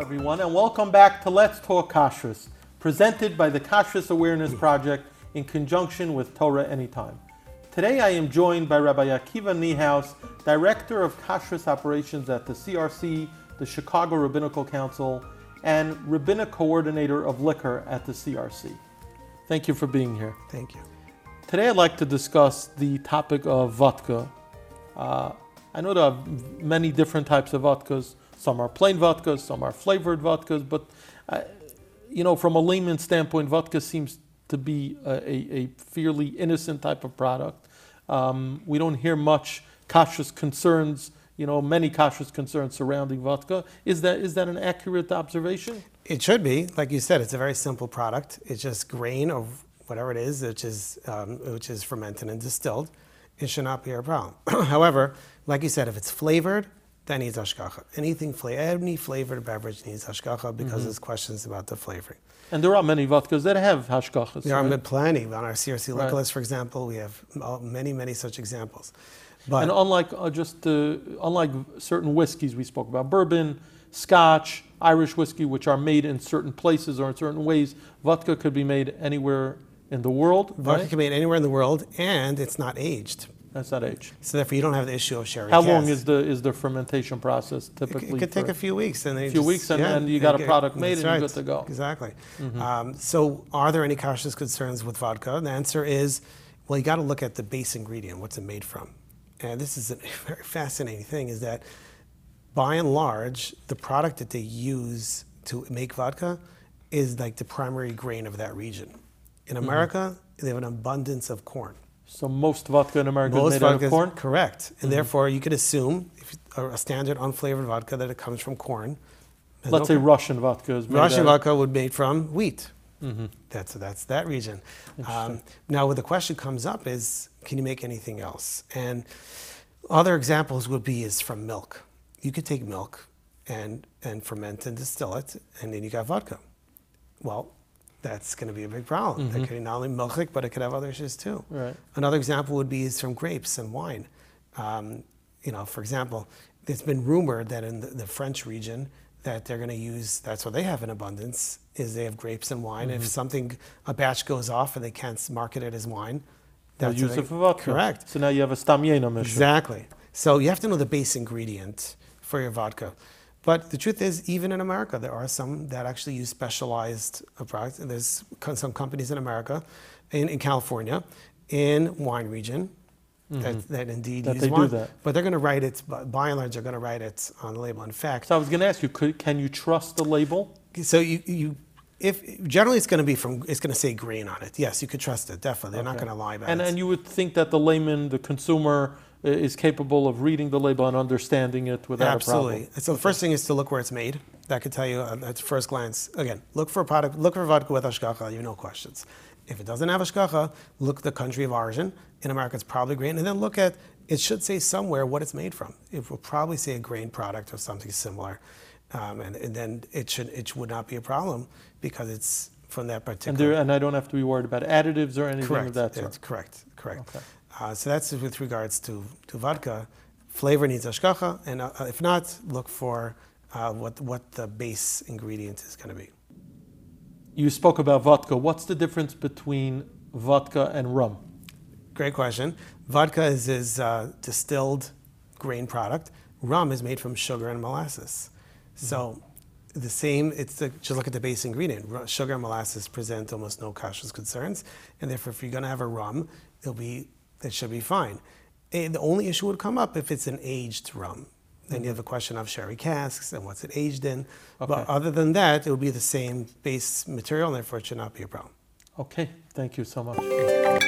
everyone, and welcome back to Let's Talk Kashrus, presented by the Kashrus Awareness Project in conjunction with Torah Anytime. Today I am joined by Rabbi Akiva Niehaus, Director of Kashrus Operations at the CRC, the Chicago Rabbinical Council, and Rabbinic Coordinator of Liquor at the CRC. Thank you for being here. Thank you. Today I'd like to discuss the topic of vodka. Uh, I know there are many different types of vodkas. Some are plain vodkas, some are flavored vodkas, but uh, you know, from a layman standpoint, vodka seems to be a, a, fairly innocent type of product. Um, we don't hear much kashrus concerns, you know, many kashrus concerns surrounding vodka. Is that is that an accurate observation? It should be, like you said, it's a very simple product. It's just grain or whatever it is, which is um, which is fermented and distilled. It should not be a problem. However, like you said, if it's flavored, that needs hashgacha. Anything any flavored beverage needs hashgacha because Mm-hmm. there's questions about the flavoring. And there are many vodkas that have hashgachas. There are right? plenty on our CRC liquor Right. list, for example. We have many, many such examples. But And unlike uh, just uh, unlike certain whiskeys we spoke about, bourbon, Scotch, Irish whiskey, which are made in certain places or in certain ways, vodka could be made anywhere in the world. vodka Right? can be made anywhere in the world, and it's not aged. That's that age. So therefore, you don't have the issue of sherry. How long is the is the fermentation process typically? it could take for- a few weeks, and then few weeks and- and you got a product made and you're good to go. Exactly. Mm-hmm. Um, so, are there any kashrus concerns with vodka? And the answer is, well, you got to look at the base ingredient. What's it made from? And this is a very fascinating thing: is that by and large, the product that they use to make vodka is like the primary grain of that region. In Mm-hmm. America, they have an abundance of corn. So most vodka in America Most is made out of is- corn. Correct. And therefore, you could assume if a a standard unflavored vodka that it comes from corn. Let's no say Russian vodka is made Russian vodka would be made from wheat. Mm-hmm. That's that's that region. Um, now, where the question comes up is, can you make anything else? And other examples would be is from milk. You could take milk and and ferment and distill it, and then you got vodka. Well, that's going to be a big problem. That could be not only milkik, but it could have other issues too. Right. Another example would be is from grapes and wine. Um, you know, for example, it's been rumored that in the, the French region that they're going to use. That's what they have in abundance is they have grapes and wine. Mm-hmm. If something a batch goes off and they can't market it as wine, that's use they- vodka. Correct. So now you have a stam yeinam issue. Exactly. So you have to know the base ingredient for your vodka. But the truth is, even in America, there are some that actually use specialized uh, products. And there's some companies in America, in, in California, in wine region, that, that indeed Mm-hmm. That use they do wine. that. But they're going to write it, by and large, they're going to write it on the label. In fact, So I was going to ask you, could, can you trust the label? so you, you if generally it's going to be from, it's going to say grain on it. Yes, you could trust it, definitely. They're not going to lie about And, it. and you would think that the layman, the consumer, is capable of reading the label and understanding it without Absolutely. a problem. Absolutely. So the first thing is to look where it's made. That could tell you uh, at first glance. Again, look for a product. Look for vodka with hashgacha. You have no questions. If it doesn't have hashgacha, look at the country of origin. In America, it's probably grain. And then look at. It should say somewhere what it's made from. It will probably say a grain product or something similar, um, and, and then it should it would not be a problem because it's from that And, particular. there, and I don't have to be worried about additives or anything Correct. of that sort. correct. Correct. Okay. Uh, so that's with regards to, to vodka. Flavor needs hashgacha, and uh, if not, look for uh, what what the base ingredient is going to be. You spoke about vodka. What's the difference between vodka and rum? Great question. Vodka is is uh, distilled grain product. Rum is made from sugar and molasses. So the same. It's the, just look at the base ingredient. Sugar and molasses present almost no kashrus concerns, and therefore, if you're going to have a rum, it'll be it should be fine. And the only issue would come up if it's an aged rum. Then you mm-hmm. have a question of sherry casks and what's it aged in. Okay. But other than that, it will be the same base material, and therefore it should not be a problem. Okay, thank you so much.